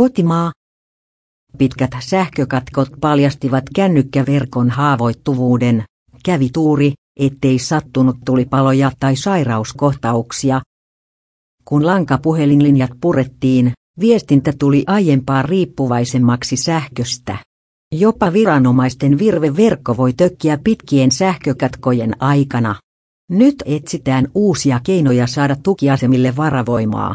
Kotimaa. Pitkät sähkökatkot paljastivat kännykkäverkon haavoittuvuuden. Kävi tuuri, ettei sattunut tulipaloja tai sairauskohtauksia. Kun lankapuhelinlinjat purettiin, viestintä tuli aiempaa riippuvaisemmaksi sähköstä. Jopa viranomaisten virveverkko voi tökkiä pitkien sähkökatkojen aikana. Nyt etsitään uusia keinoja saada tukiasemille varavoimaa.